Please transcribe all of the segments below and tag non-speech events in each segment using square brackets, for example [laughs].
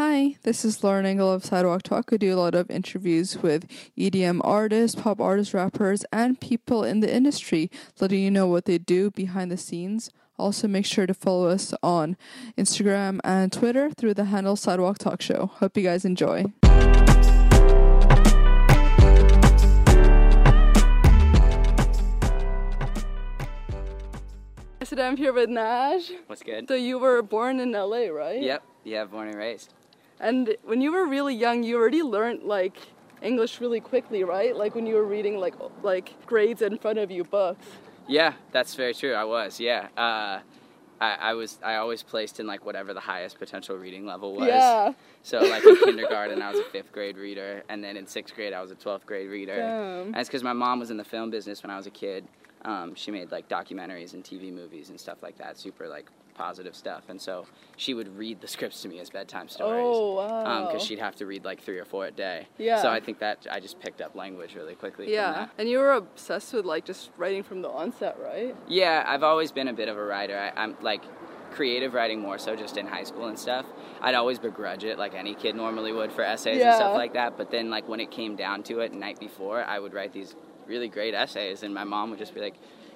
Hi, this is Lauren Engel of Sidewalk Talk. I do a lot of interviews with EDM artists, pop artists, rappers, and people in the industry, letting you know what they do behind the scenes. Also, make sure to follow us on Instagram and Twitter through the handle Sidewalk Talk Show. Hope you guys enjoy. So I'm here with Nash. What's good? So you were born in LA, right? Yep. Yeah, born and raised. And when you were really young, you already learned like English really quickly, right? Like when you were reading like like grades in front of you books. Yeah, that's very true. I was. Yeah. Uh, I, I was. I always placed in like whatever the highest potential reading level was. Yeah. So like in kindergarten, I was a fifth grade reader, and then in sixth grade, I was a twelfth grade reader. Damn. And it's because my mom was in the film business when I was a kid. Um, she made like documentaries and TV movies and stuff like that. Super like positive stuff. And so she would read the scripts to me as bedtime stories. Oh wow. Because she'd have to read like three or four a day. Yeah. So I think that I just picked up language really quickly. from yeah. that. And you were obsessed with like just writing from the onset, right? Yeah, I've always been a bit of a writer. I, I'm like creative writing more so just in high school and stuff. I'd always begrudge it like any kid normally would for essays and stuff like that. But then like when it came down to it, night before, I would write these really great essays, and my mom would just be like,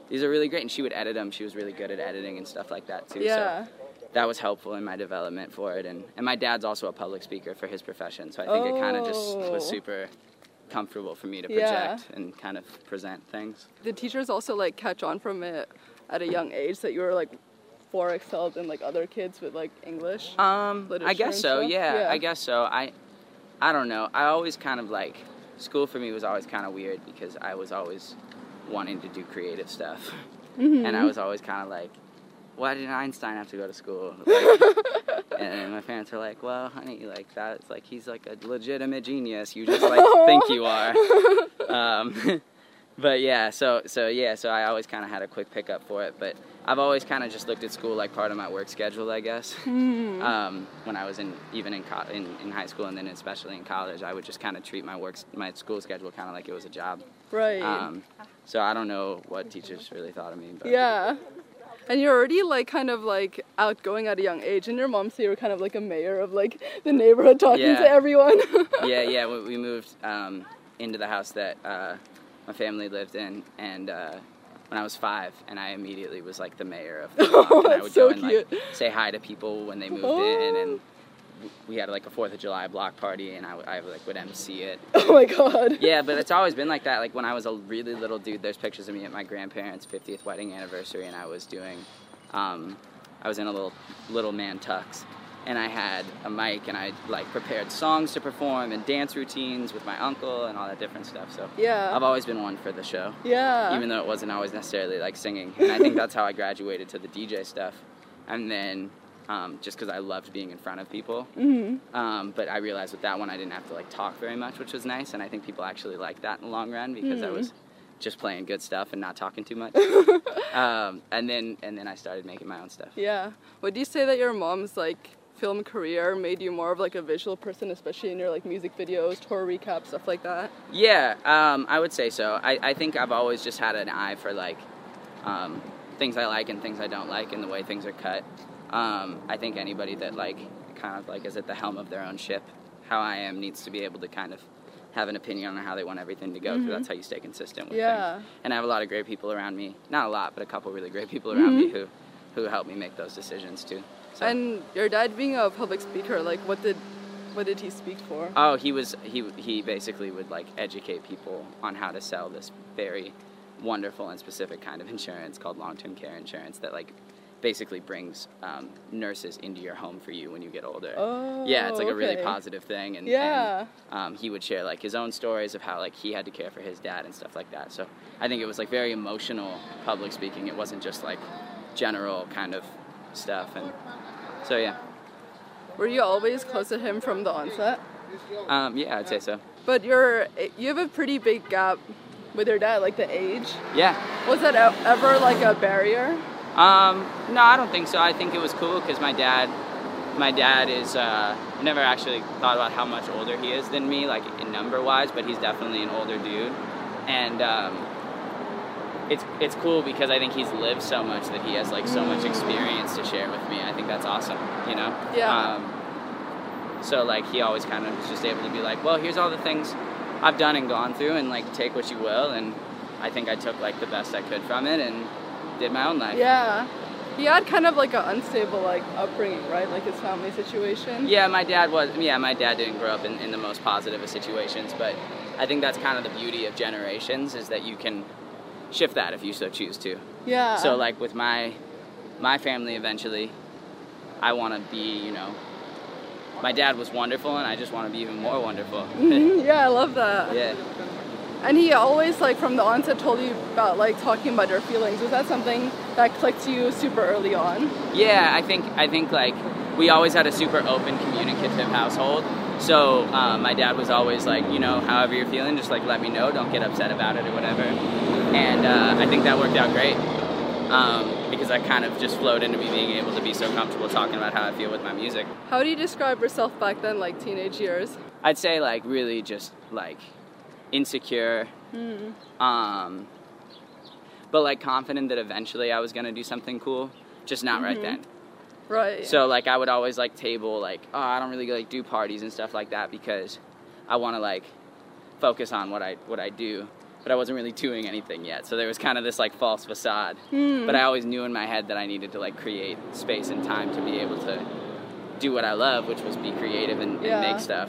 "These are really great," and she would edit them. She was really good at editing and stuff like that too. Yeah. So that was helpful in my development for it, and and my dad's also a public speaker for his profession, so I think it kind of just was Oh. super comfortable for me to Yeah. project and kind of present things. Did teachers also like catch on from it at a young age that you were like far excelled than like other kids with like English? Um, I guess so. Yeah, Yeah. I guess so. I, I don't know. I always kind of like school for me was always kind of weird because I was always wanting to do creative stuff, Mm-hmm. and I was always kind of like, why did Einstein have to go to school? Like, [laughs] and my parents were like, well, honey, like that's like he's like a legitimate genius. You just like [laughs] think you are. Um, [laughs] but yeah, so so yeah, so I always kind of had a quick pickup for it, but I've always kind of just looked at school like part of my work schedule, I guess. [laughs] Hmm. Um, when I was in even in, co- in in high school and then especially in college, I would just kind of treat my work my school schedule kind of like it was a job. right. Um, so I don't know what teachers really thought of me, but Yeah. And you're already like kind of like outgoing at a young age, and your mom said you were kind of like a mayor of like the neighborhood talking Yeah. to everyone. [laughs] yeah, yeah. We, we moved um, into the house that uh, my family lived in, and uh, when I was five, and I immediately was like the mayor of [laughs] the block, and I would so go and like cute. say hi to people when they moved in, Oh. and we had like a Fourth of July block party, and I like would MC it. [laughs] oh my god. Yeah, but it's always been like that. Like when I was a really little dude, there's pictures of me at my grandparents' 50th wedding anniversary, and I was doing, um, I was in a little little man tux, and I had a mic, and I like prepared songs to perform and dance routines with my uncle and all that different stuff. So Yeah. I've always been one for the show, yeah. even though it wasn't always necessarily like singing. And I think that's how I graduated to the DJ stuff, and then. Um, just because I loved being in front of people, hmm um, but I realized with that one I didn't have to like talk very much, which was nice, and I think people actually liked that in the long run because I Mm. was just playing good stuff and not talking too much. [laughs] um, and then and then I started making my own stuff. Yeah. Would you say that your mom's like film career made you more of like a visual person, especially in your like music videos, tour recaps, stuff like that? Yeah, um, I would say so. I, I think I've always just had an eye for like um, things I like and things I don't like and the way things are cut. Um, I think anybody that like kind of like is at the helm of their own ship, how I am, needs to be able to kind of have an opinion on how they want everything to go because that's how you stay consistent with Mm-hmm. Yeah. things. And I have a lot of great people around me. Not a lot, but a couple really great people around me Mm-hmm. who who help me make those decisions too. So. And your dad being a public speaker, like what did what did he speak for? Oh, he was he he basically would like educate people on how to sell this very wonderful and specific kind of insurance called long-term care insurance that like basically brings um, nurses into your home for you when you get older. Oh, yeah, it's like a really positive thing, and Yeah. and, um, he would share like his own stories of how like he had to care for his dad and stuff like that. So I think it was like very emotional public speaking. It wasn't just like general kind of stuff, and so yeah, Were you always close to him from the onset? um, yeah, I'd say so. But you're you have a pretty big gap with your dad, like the age. Yeah. Was that ever like a barrier? Um, no, I don't think so. I think it was cool because my dad, my dad is. Uh, I never actually thought about how much older he is than me, like in number wise, but he's definitely an older dude, and um, it's it's cool because I think he's lived so much that he has like so much experience to share with me. I think that's awesome. You know. Yeah. Um, So like he always kind of was just able to be like, well, here's all the things I've done and gone through, and like take what you will. And I think I took like the best I could from it and did my own life. Yeah. He had kind of like an unstable like upbringing, right? Like his family situation. Yeah, my dad was. Yeah, my dad didn't grow up in, in the most positive of situations, but I think that's kind of the beauty of generations is that you can shift that if you so choose to. Yeah. So like with my my family eventually I want to be, you know, my dad was wonderful and I just want to be even more wonderful. [laughs] Mhm, yeah, I love that. yeah. And he always like from the onset told you about like talking about your feelings. Was that something that clicked to you super early on? Yeah, I think I think like we always had a super open, communicative household. So um, my dad was always like, you know, however you're feeling, just like let me know. Don't get upset about it or whatever. And uh, I think that worked out great um, because I kind of just flowed into me being able to be so comfortable talking about how I feel with my music. How do you describe yourself back then, like teenage years? I'd say like really just like insecure, um, but like confident that eventually I was gonna do something cool, just not right then. Right. So like I would always like table like oh I don't really like do parties and stuff like that because I want to like focus on what I what I do, but I wasn't really doing anything yet. So there was kind of this like false facade. But I always knew in my head that I needed to like create space and time to be able to do what I love, which was be creative and, and make stuff.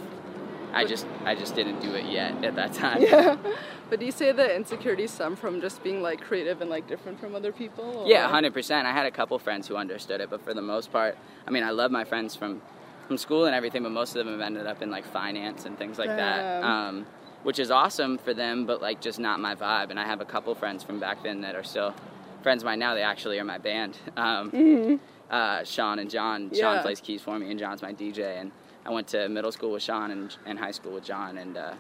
I just I just didn't do it yet at that time. yeah. [laughs] [laughs] But do you say the insecurities stem from just being like creative and like different from other people? or- Yeah, hundred percent. I had a couple friends who understood it, but for the most part, I mean, I love my friends from from school and everything, but most of them have ended up in like finance and things like that, um, which is awesome for them, but like just not my vibe. And I have a couple friends from back then that are still friends of mine now. They actually are my band. [laughs] Um, uh, Sean and John. Sean Mm-hmm. Plays keys for me, and John's my DJ. And I went to middle school with Sean and, and high school with John, and uh,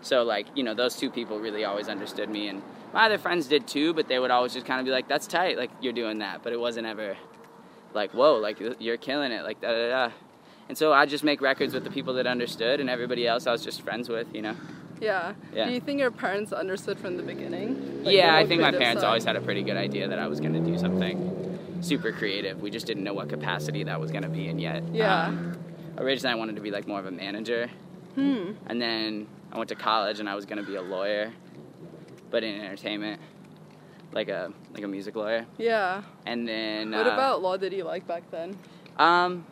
so like you know those two people really always understood me, and my other friends did too. But they would always just kind of be like, "That's tight, like you're doing that," but it wasn't ever like, "Whoa, like you're killing it," like da da da. And so I just make records with the people that understood, and everybody else I was just friends with, you know. Yeah. Yeah. Do you think your parents understood from the beginning? Like, yeah, I think my parents side? always had a pretty good idea that I was going to do something super creative. We just didn't know what capacity that was going to be in yet. Yeah. Um, originally, I wanted to be like more of a manager, Hmm. and then I went to college and I was going to be a lawyer, but in entertainment, like a like a music lawyer. Yeah. And then What uh, about law did you like back then? Um,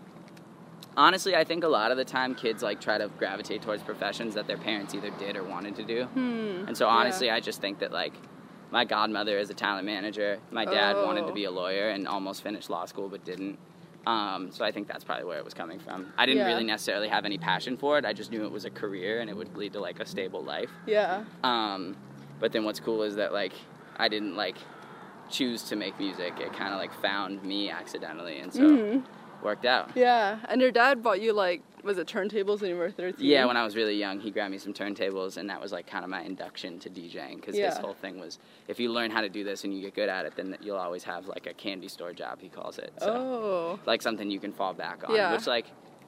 honestly, I think a lot of the time kids like try to gravitate towards professions that their parents either did or wanted to do. Hmm. And so honestly, I just think that like my godmother is a talent manager. My dad wanted to Oh. be a lawyer and almost finished law school but didn't. Um, so I think that's probably where it was coming from. I didn't Yeah. really necessarily have any passion for it. I just knew it was a career and it would lead to like a stable life. Yeah. Um, but then what's cool is that like I didn't like choose to make music. It kind of like found me accidentally and so Mhm. Worked out. Yeah. And your dad bought you like was it turntables when you were 13? Yeah, when I was really young, he grabbed me some turntables, and that was like kind of my induction to DJing. Because his whole thing was, if you learn how to do this and you get good at it, then you'll always have like a candy store job. He calls it. So, Oh. like something you can fall back on. Yeah. Which like,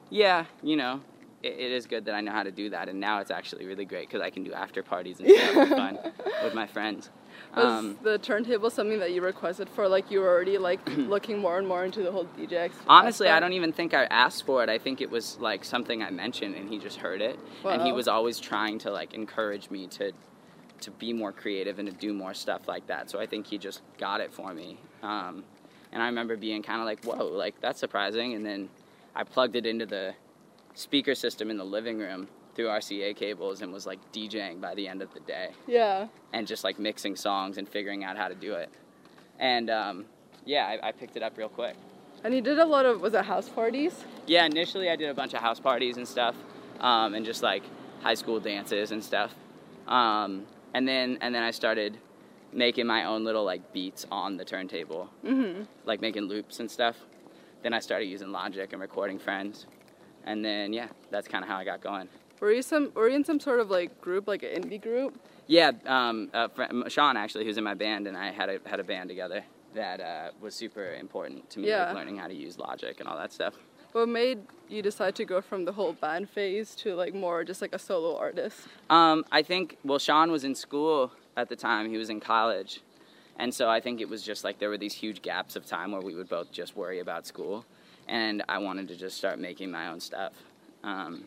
yeah, you know, it, it is good that I know how to do that, and now it's actually really great because I can do after parties and stuff [laughs] fun with my friends. Was Um, the turntable something that you requested for? Like you were already like [clears throat] looking more and more into the whole DJ. Honestly, I don't even think I asked for it. I think it was like something I mentioned, and he just heard it, and he was always trying to like encourage me to to be more creative and to do more stuff like that. So I think he just got it for me. Um, and I remember being kind of like, "Whoa, like that's surprising." And then I plugged it into the speaker system in the living room through RCA cables and was like DJing by the end of the day Yeah. and just like mixing songs and figuring out how to do it. And um, yeah, I, I picked it up real quick. And you did a lot of was it house parties? Yeah, initially I did a bunch of house parties and stuff, um, and just like high school dances and stuff. Um, and then and then I started making my own little like beats on the turntable, Mm-hmm. like making loops and stuff. Then I started using Logic and recording friends, and then yeah, that's kind of how I got going. Were you some were you in some sort of like group, like an indie group? Yeah, um, uh, Sean actually, who's in my band, and I had a had a band together that uh, was super important to me, Yeah. like learning how to use Logic and all that stuff. What made you decide to go from the whole band phase to like more just like a solo artist? Um, I think well, Sean was in school at the time. He was in college, and so I think it was just like there were these huge gaps of time where we would both just worry about school, and I wanted to just start making my own stuff. Um,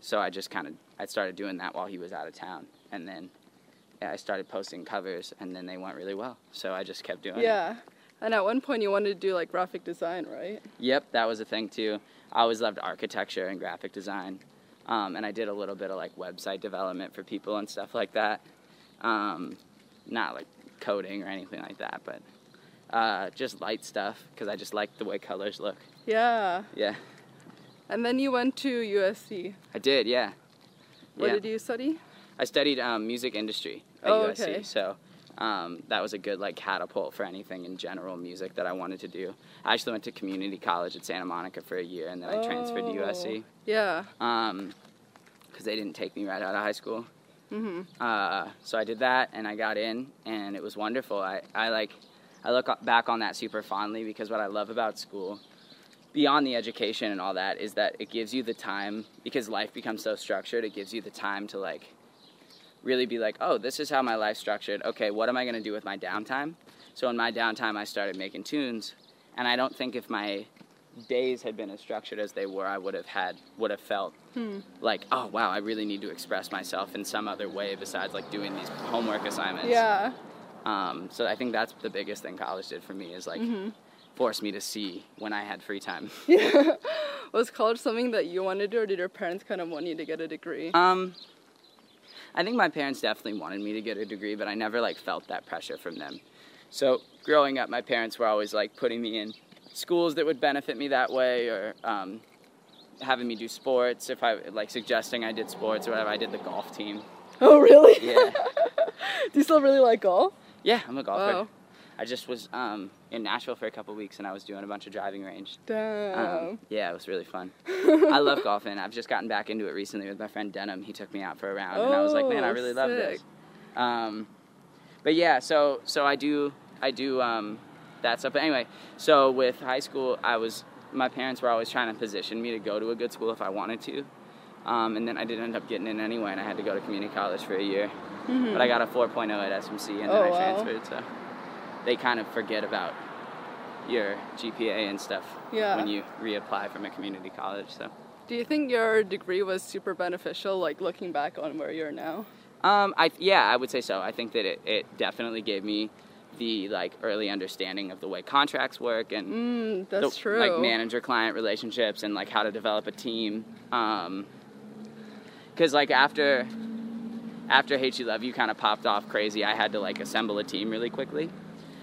so I just kind of I started doing that while he was out of town, and then yeah, I started posting covers, and then they went really well. So I just kept doing it. Yeah. And at one point you wanted to do like graphic design, right? Yep, that was a thing too. I always loved architecture and graphic design, um, and I did a little bit of like website development for people and stuff like that. Um, not like coding or anything like that, but uh, just light stuff because I just like the way colors look. Yeah. Yeah, And then you went to USC. I did. Yeah. What yeah. did you study? I studied um, music industry at Oh, USC, okay. so um, that was a good like catapult for anything in general music that I wanted to do. I actually went to community college at Santa Monica for a year, and then I transferred to USC Yeah. because they didn't take me right out of high school. Mm-hmm. Uh, so I did that, and I got in, and it was wonderful. I, I like, I look back on that super fondly because what I love about school, beyond the education and all that, is that it gives you the time because life becomes so structured. It gives you the time to like, really be like, oh, this is how my life's structured. Okay, what am I gonna do with my downtime? So in my downtime, I started making tunes, and I don't think if my days had been as structured as they were, I would have had would have felt like, oh wow, I really need to express myself in some other way besides like doing these homework assignments. Yeah. Um, so I think that's the biggest thing college did for me is like force me to see when I had free time. [laughs] Was college something that you wanted to do, or did your parents kind of want you to get a degree? Um, I think my parents definitely wanted me to get a degree, but I never like felt that pressure from them. So growing up, my parents were always like putting me in schools that would benefit me that way, or um, having me do sports. If I like suggesting I did sports or whatever, I did the golf team. oh, really? Yeah, [laughs] do you still really like golf? yeah, I'm a golfer. Wow. I just was um, in Nashville for a couple weeks, and I was doing a bunch of driving range. Damn. Um, yeah, it was really fun. [laughs] I love golfing. I've just gotten back into it recently with my friend Denham. He took me out for a round, and I was like, man, I Oh, really love this. Um, but yeah, so so I do I do um, that stuff. But anyway, so with high school, I was my parents were always trying to position me to go to a good school if I wanted to. Um, and then I did end up getting in anyway, and I had to go to community college for a year. But I got a 4.0 at SMC, and then Oh, I wow. transferred. So they kind of forget about your GPA and stuff Yeah. when you reapply from a community college. So Do you think your degree was super beneficial, like looking back on where you're now? um, I yeah, I would say so. I think that it, it definitely gave me the like early understanding of the way contracts work and Mm, that's the, true. like manager client relationships and like how to develop a team um because like after after hate you love you kind of popped off crazy i had to like assemble a team really quickly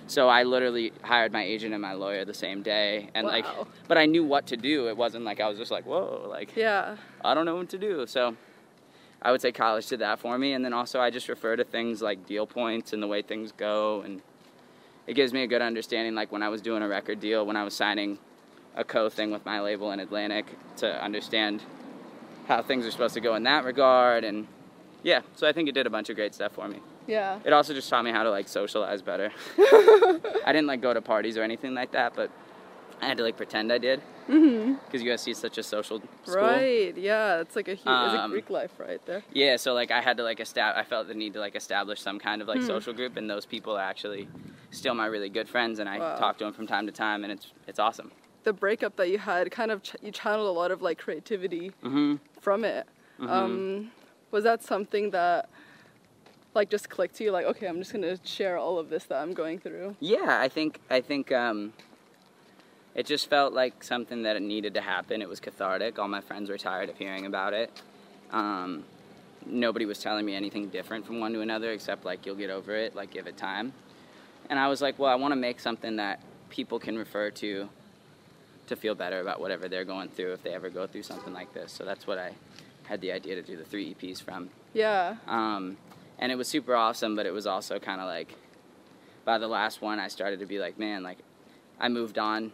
so i literally hired my agent and my lawyer the same day and like but i knew what to do. It wasn't like i was just like whoa like Yeah. i don't know what to do. So i would say college did that for me and then also i just refer to things like deal points and the way things go and it gives me a good understanding like when i was doing a record deal when i was signing a co thing with my label in atlantic to understand how things are supposed to go in that regard and yeah so i think it did a bunch of great stuff for me Yeah. it also just taught me how to like socialize better [laughs] i didn't like go to parties or anything like that but i had to like pretend i did because usc is such a social school Right. Yeah. It's like a huge, Um, Greek life right there. Yeah, so like I had to like establish. I felt the need to like establish some kind of like Hmm. social group, and those people are actually still my really good friends, and I Wow. talk to them from time to time, and it's it's awesome. The breakup that you had, kind of, ch- you channeled a lot of like creativity hmm from it. Mhm. Um, was that something that like just click to you? Like, okay, I'm just gonna share all of this that I'm going through. Yeah, I think I think um, it just felt like something that needed to happen. It was cathartic. All my friends were tired of hearing about it. Um, nobody was telling me anything different from one to another, except like you'll get over it, like give it time. And I was like, well, I want to make something that people can refer to to feel better about whatever they're going through if they ever go through something like this. So that's what I had the idea to do the three EPs from. Yeah. Um, and it was super awesome, but it was also kind of like by the last one, I started to be like, man, like I moved on,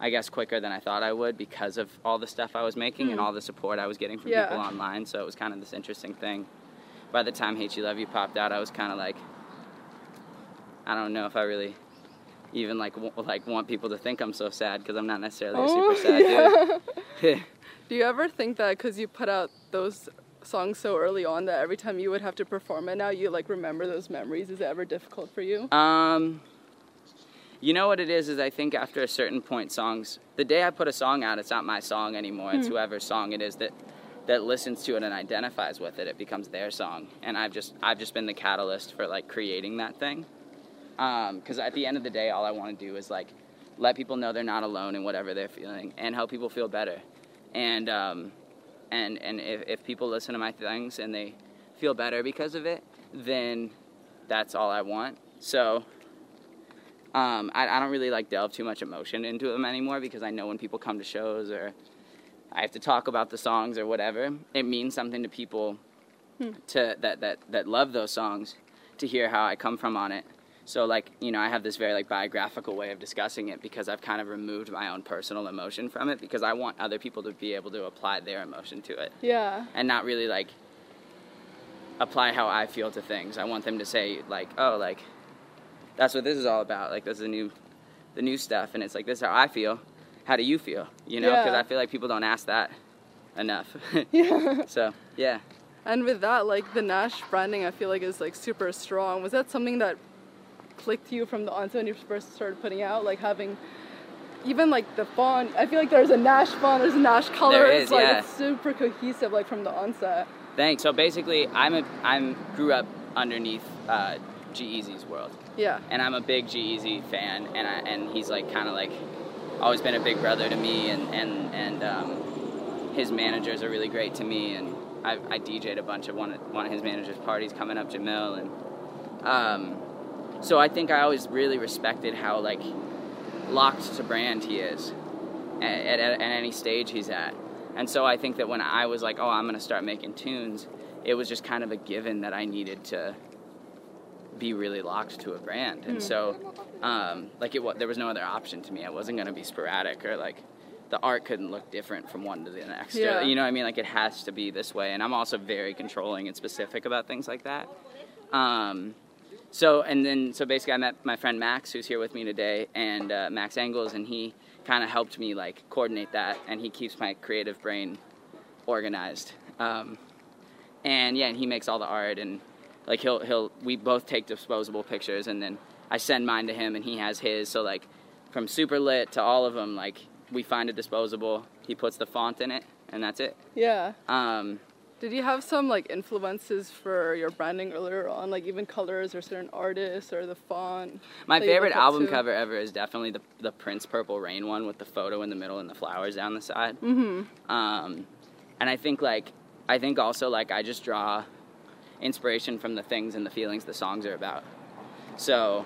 I guess, quicker than I thought I would because of all the stuff I was making and Hmm. all the support I was getting from Yeah. people online. So it was kind of this interesting thing. By the time Hate You Love You popped out, I was kind of like, I don't know if I really even like w- like want people to think I'm so sad because I'm not necessarily a Oh, super sad [laughs] yeah. dude. [laughs] Do you ever think that because you put out those songs so early on that every time you would have to perform it now, you like remember those memories? Is it ever difficult for you? Um, You know what it is? Is I think after a certain point, songs. The day I put a song out, it's not my song anymore. It's whoever's song it is that that listens to it and identifies with it. It becomes their song, and I've just I've just been the catalyst for like creating that thing. Um, because at the end of the day, all I want to do is like let people know they're not alone in whatever they're feeling, and help people feel better. And um, and and if, if people listen to my things and they feel better because of it, then that's all I want. So um, I, I don't really like delve too much emotion into them anymore because I know when people come to shows or I have to talk about the songs or whatever, it means something to people to that, that that love those songs to hear how I come from on it. So like you know I have this very like biographical way of discussing it because I've kind of removed my own personal emotion from it because I want other people to be able to apply their emotion to it Yeah. and not really like apply how I feel to things. I want them to say like, oh, like that's what this is all about. Like this is the new, the new stuff, and it's like this is how I feel. How do you feel? You know, because Yeah. I feel like people don't ask that enough. [laughs] [laughs] Yeah. so yeah, And with that, like the Nash branding, I feel like is like super strong. Was that something that clicked to you from the onset when you first started putting out, like having even like the font? I feel like there's a Nash font, there's a Nash color. There it's like yeah. it's super cohesive, like from the onset. thanks. So basically, I'm a I'm grew up underneath uh, G-Eazy's world. Yeah. and I'm a big G-Eazy fan, and I, and he's like kind of like always been a big brother to me, and and and um, his managers are really great to me, and I, I DJ'd a bunch of one of, one of his managers' parties coming up, Jamil, and um, so I think I always really respected how like locked to brand he is at, at, at any stage he's at, and so I think that when I was like, oh, I'm gonna start making tunes, it was just kind of a given that I needed to be really locked to a brand, and so um, like it there was no other option to me. I wasn't gonna be sporadic or like the art couldn't look different from one to the next. Yeah. you know what I mean? Like it has to be this way, and I'm also very controlling and specific about things like that. Um, so and then so basically, I met my friend Max, who's here with me today, and uh, Max Engels, and he kind of helped me like coordinate that, and he keeps my creative brain organized. Um, and yeah, and he makes all the art, and like he'll he'll we both take disposable pictures, and then I send mine to him, and he has his. So like from super lit to all of them, like we find a disposable, he puts the font in it, and that's it. Yeah. Um, Did you have some like influences for your branding earlier on, like even colors or certain artists or the font? My favorite album to? cover ever is definitely the the Prince Purple Rain one with the photo in the middle and the flowers down the side. Mm-hmm. Um, and I think like I think also like I just draw inspiration from the things and the feelings the songs are about. So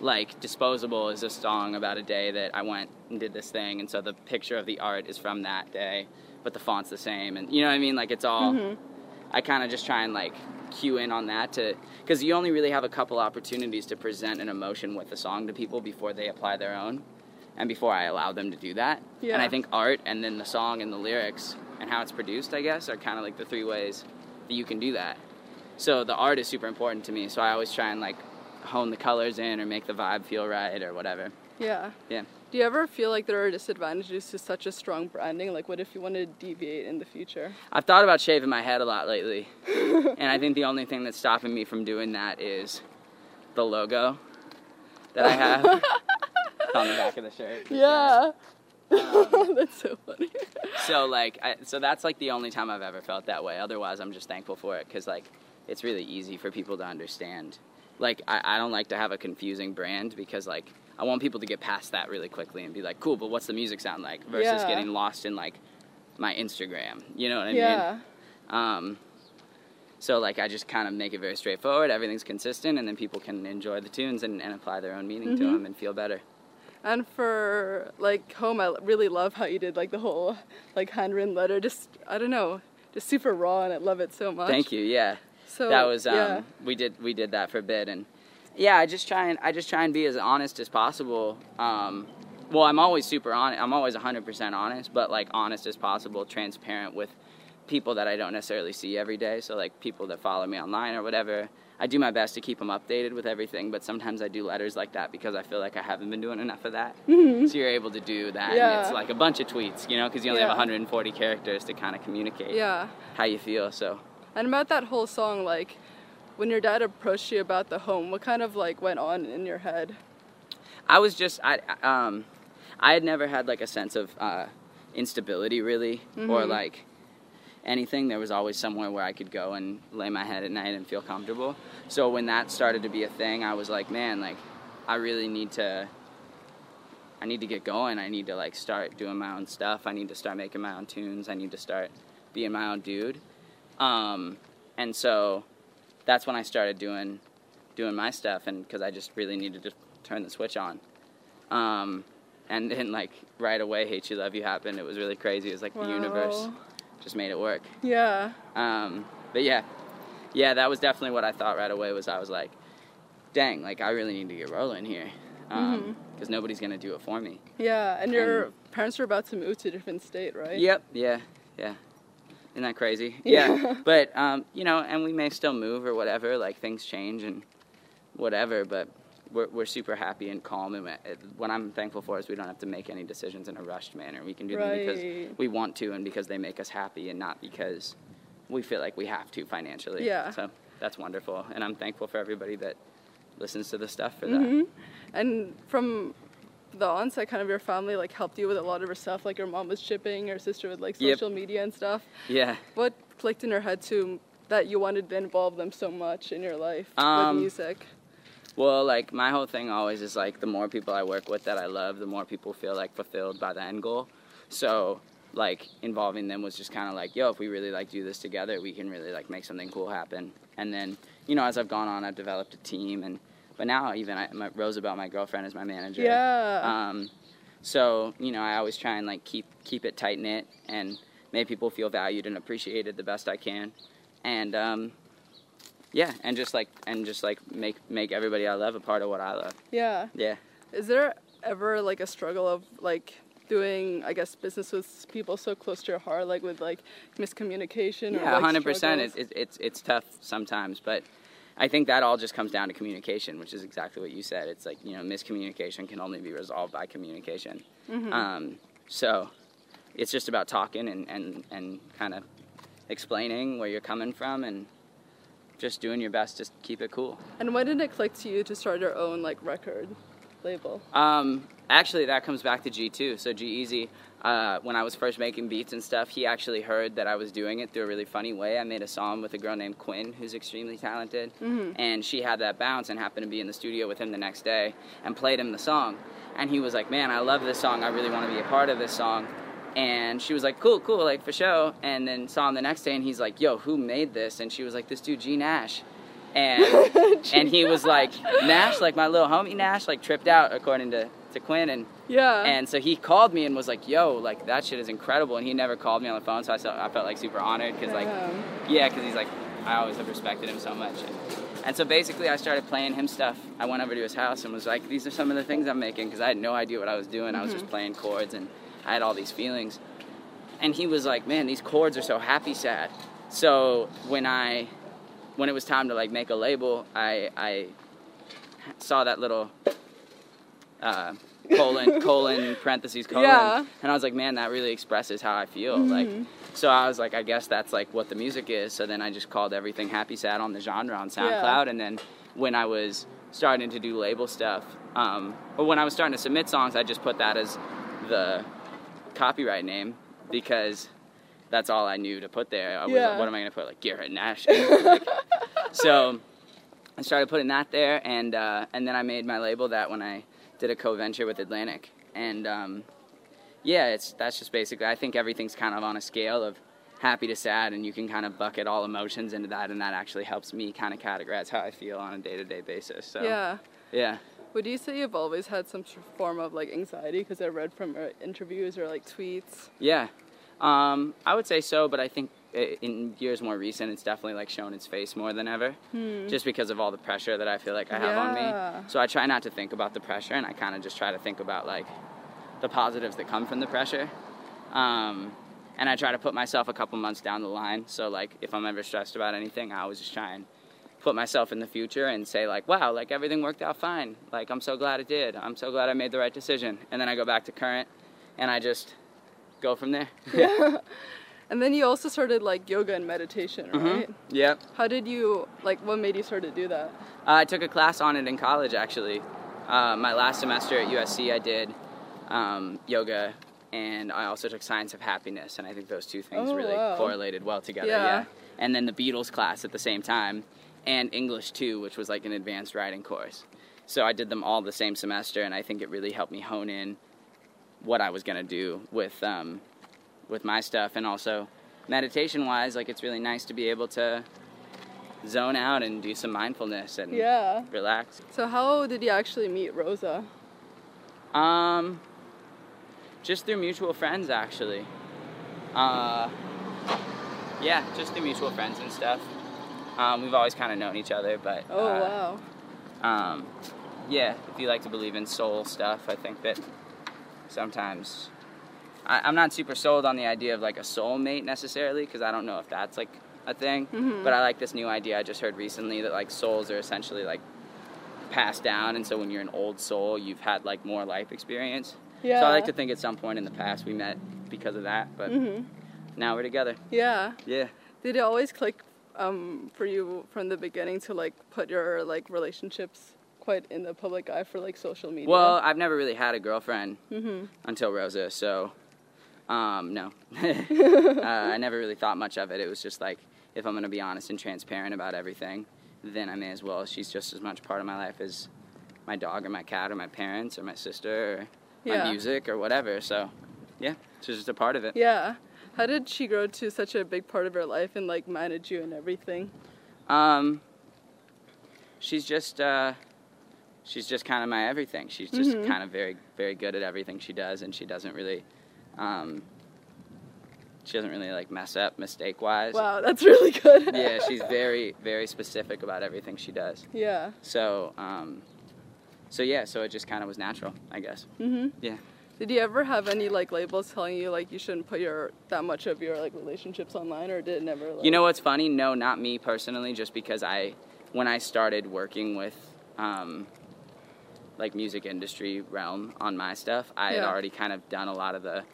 like Disposable is a song about a day that I went and did this thing and so the picture of the art is from that day, but the font's the same and you know what I mean like it's all Mhm. I kind of just try and like cue in on that to because you only really have a couple opportunities to present an emotion with the song to people before they apply their own and before I allow them to do that. Yeah. And I think art and then the song and the lyrics and how it's produced, I guess, are kind of like the three ways that you can do that. So the art is super important to me. So I always try and like hone the colors in or make the vibe feel right or whatever. Yeah. Yeah. Do you ever feel like there are disadvantages to such a strong branding? Like, what if you want to deviate in the future? I've thought about shaving my head a lot lately. [laughs] and I think the only thing that's stopping me from doing that is the logo that I have [laughs] on the back of the shirt. [laughs] Yeah. Um, That's so funny. so like I, so that's like the only time I've ever felt that way. Otherwise, I'm just thankful for it because like it's really easy for people to understand. Like I, I don't like to have a confusing brand because like I want people to get past that really quickly and be like, cool, but what's the music sound like? Versus Yeah. getting lost in like my Instagram. You know what I yeah. mean? Um, so like I just kind of make it very straightforward. Everything's consistent, and then people can enjoy the tunes and, and apply their own meaning to Mhm. them and feel better. And for like home, I really love how you did like the whole like handwritten letter. Just I don't know, just super raw, and I love it so much. Thank you. Yeah. So that was um, yeah. we did we did that for a bit and yeah i just try and i just try and be as honest as possible um, well i'm always super honest i'm always 100% honest but like honest as possible transparent with people that i don't necessarily see every day so like people that follow me online or whatever i do my best to keep them updated with everything but sometimes i do letters like that because i feel like i haven't been doing enough of that Mhm. so you're able to do that and Yeah. it's like a bunch of tweets you know because you only Yeah. have 140 characters to kind of communicate Yeah. how you feel so And about that whole song, like, when your dad approached you about the home, what kind of like went on in your head? I was just I um I had never had like a sense of uh, instability really or Mhm. like anything. There was always somewhere where I could go and lay my head at night and feel comfortable. So when that started to be a thing, I was like, man, like I really need to I need to get going. I need to like start doing my own stuff. I need to start making my own tunes. I need to start being my own dude. Um, and so that's when I started doing doing my stuff and because I just really needed to turn the switch on. Um, and then like right away, "Hate You, Love You" happened. It was really crazy. It was like the universe just made it work. Yeah. Um, but yeah, yeah, that was definitely what I thought right away. Was I was like, dang, like I really need to get rolling here because nobody's gonna do it for me. Yeah. And your And- parents were about to move to a different state, right? Yep. Yeah. Yeah. Isn't that crazy? Yeah. Yeah. [laughs] but um, you know, and we may still move or whatever. Like things change and whatever. But we're we're super happy and calm. And what I'm thankful for is we don't have to make any decisions in a rushed manner. We can do them because we want to and because they make us happy, and not because we feel like we have to financially. Yeah. So that's wonderful, and I'm thankful for everybody that listens to the stuff for that. And from the onset, kind of your family like helped you with a lot of your stuff. Like your mom was shipping, your sister with like Yep. social media and stuff. Yeah. What clicked in your head to that you wanted to involve them so much in your life Um, with music? Well, like my whole thing always is like the more people I work with that I love, the more people feel like fulfilled by the end goal. So like involving them was just kind of like, yo, if we really like do this together, we can really like make something cool happen. And then you know, as I've gone on, I've developed a team, and but now even I, my, Roosevelt, my girlfriend, is my manager. Yeah. Um, so you know, I always try and like keep keep it tight knit and make people feel valued and appreciated the best I can, and um, yeah, and just like and just like make make everybody I love a part of what I love. yeah. Yeah. Is there ever like a struggle of like doing, I guess, business with people so close to your heart, like with like miscommunication? or, Yeah, like, hundred percent. It, it, it's it's tough sometimes, but I think that all just comes down to communication, which is exactly what you said. It's like you know, miscommunication can only be resolved by communication. Mhm. Um, so it's just about talking and and and kind of explaining where you're coming from and just doing your best to keep it cool. And when did it click to you to start your own like record label? Um, actually, that comes back to G2. So G-Eazy, uh, when I was first making beats and stuff, he actually heard that I was doing it through a really funny way. I made a song with a girl named Quinn, who's extremely talented, Mhm. and she had that bounce and happened to be in the studio with him the next day and played him the song. And he was like, "Man, I love this song. I really want to be a part of this song." And she was like, "Cool, cool, like for show." And then saw him the next day, and he's like, "Yo, who made this?" And she was like, "This dude, Gene Nash." And [laughs] and he was like Nash, like my little homie Nash, like tripped out according to, to Quinn, and Yeah. and so he called me and was like, "Yo, like that shit is incredible," and he never called me on the phone, so I felt I felt like super honored because like yeah, because he's like I always have respected him so much, and, and so basically I started playing him stuff. I went over to his house and was like, "These are some of the things I'm making," because I had no idea what I was doing. I was just mm-hmm. playing chords and I had all these feelings, and he was like, "Man, these chords are so happy sad." So when I when it was time to like make a label, I I saw that little uh, colon [laughs] colon parentheses colon, Yeah. and I was like, man, that really expresses how I feel. Like, so I was like, I guess that's like what the music is. So then I just called everything happy sad on the genre on SoundCloud, and then when I was starting to do label stuff, um, or when I was starting to submit songs, I just put that as the copyright name because that's all I knew to put there. I was Yeah. like, what am I going to put? Like Garrett Nash. [laughs] Like, so I started putting that there, and uh, and then I made my label that when I did a co-venture with Atlantic, and um, yeah, it's that's just basically. I think everything's kind of on a scale of happy to sad, and you can kind of bucket all emotions into that, and that actually helps me kind of categorize how I feel on a day-to-day basis. So yeah. yeah. Would you say you've always had some form of like anxiety? Because I read from interviews or like tweets. Yeah, um, I would say so, but I think in years more recent, it's definitely like shown its face more than ever, just because of all the pressure that I feel like I have on Hmm. Me. So I try not to think about the pressure, and I kind of just try to think about like the positives that come from the pressure. Um, and I try to put myself a couple months down the line. So like if I'm ever stressed about anything, I always just try and put myself in the future and say like, wow, like everything worked out fine. Like I'm so glad it did. I'm so glad I made the right decision. And then I go back to current, and I just go from there. [laughs] [laughs] And then you also started like yoga and meditation, right? Yep. How did you like? What made you start to do that? Uh, I took a class on it in college, actually. Uh, my last semester at USC, I did um, yoga, and I also took science of happiness, and I think those two things Oh, really wow. correlated well together. Yeah. And then the Beatles class at the same time, and English too, which was like an advanced writing course. So I did them all the same semester, and I think it really helped me hone in what I was gonna do with um, with my stuff, and also meditation wise, like it's really nice to be able to zone out and do some mindfulness and Yeah. relax. So how did you actually meet Rosa? Um, just through mutual friends, actually. Uh, yeah, just through mutual friends and stuff. Um, we've always kind of known each other, but Oh uh, wow. um, yeah, if you like to believe in soul stuff, I think that sometimes I, I'm not super sold on the idea of like a soulmate necessarily because I don't know if that's like a thing. Mhm. But I like this new idea I just heard recently that like souls are essentially like passed down, and so when you're an old soul, you've had like more life experience. Yeah. So I like to think at some point in the past we met because of that, but Mhm. now we're together. Yeah. Yeah. Did it always click um, for you from the beginning to like put your like relationships quite in the public eye for like social media? Well, I've never really had a girlfriend Mhm. until Rosa, so um, no. [laughs] uh, I never really thought much of it. It was just like, if I'm gonna be honest and transparent about everything, then I may as well. She's just as much part of my life as my dog or my cat or my parents or my sister or Yeah. my music or whatever. So, yeah, she's just a part of it. Yeah. How did she grow to such a big part of your life and like manage you and everything? Um, she's just uh, she's just kind of my everything. She's just Mhm. kind of very very good at everything she does, and she doesn't really, um, she doesn't really like mess up mistake wise. Wow, that's really good. [laughs] yeah, she's very very specific about everything she does. yeah. So um, so yeah, so it just kind of was natural, I guess. Mhm. Yeah. Did you ever have any like labels telling you like you shouldn't put your that much of your like relationships online, or did it never? Like, You know what's funny? No, not me personally. Just because I, when I started working with, um, like music industry realm on my stuff, I had already kind of done a lot of the.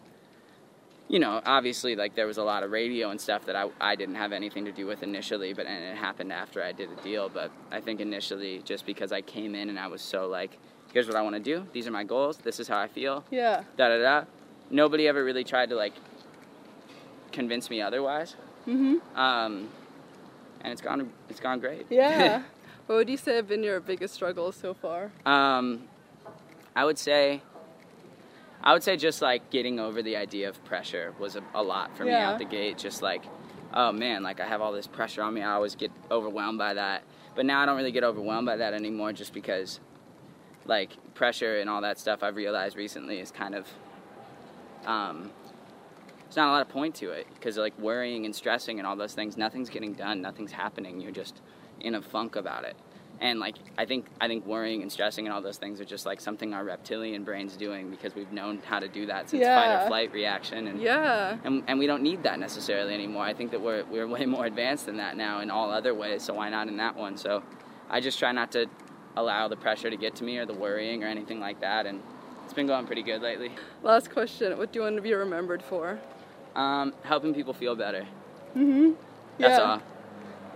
You know, obviously, like there was a lot of radio and stuff that I, I didn't have anything to do with initially, but and it happened after I did a deal. But I think initially, just because I came in and I was so like, here's what I want to do. These are my goals. This is how I feel Yeah. da da da. Nobody ever really tried to like convince me otherwise. Mhm. Um, and it's gone it's gone great. Yeah. [laughs] what would you say have been your biggest struggles so far? um, I would say I would say just like getting over the idea of pressure was a, a lot for me Yeah. out the gate. Just like, oh man, like I have all this pressure on me. I always get overwhelmed by that. But now I don't really get overwhelmed by that anymore just because like pressure and all that stuff I've realized recently is kind of um there's not a lot of point to it because like worrying and stressing and all those things nothing's getting done nothing's happening you're just in a funk about it and like i think i think worrying and stressing and all those things are just like something our reptilian brain's doing because we've known how to do that since fight or flight reaction and Yeah. and, and we don't need that necessarily anymore. I think that we're, we're way more advanced than that now in all other ways, so why not in that one? So I just try not to allow the pressure to get to me or the worrying or anything like that, and it's been going pretty good lately. Last question. What do you want to be remembered for? Um, helping people feel better. Mhm. That's yeah. all.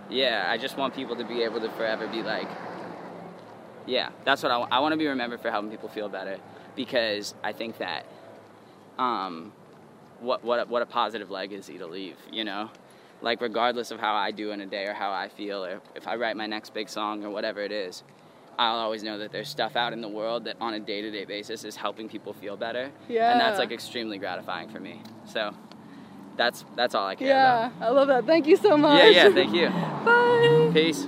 Yeah, I just want people to be able to forever be like, yeah, that's what I want. I want to be remembered for helping people feel better because I think that, um, what what a, what a positive legacy to leave. You know, like regardless of how I do in a day or how I feel, or if I write my next big song or whatever it is, I'll always know that there's stuff out in the world that on a day to day basis is helping people feel better. Yeah. And that's like extremely gratifying for me. So. That's that's all I care Yeah. about. I love that. Thank you so much. Yeah, yeah, thank you. [laughs] Bye. Peace.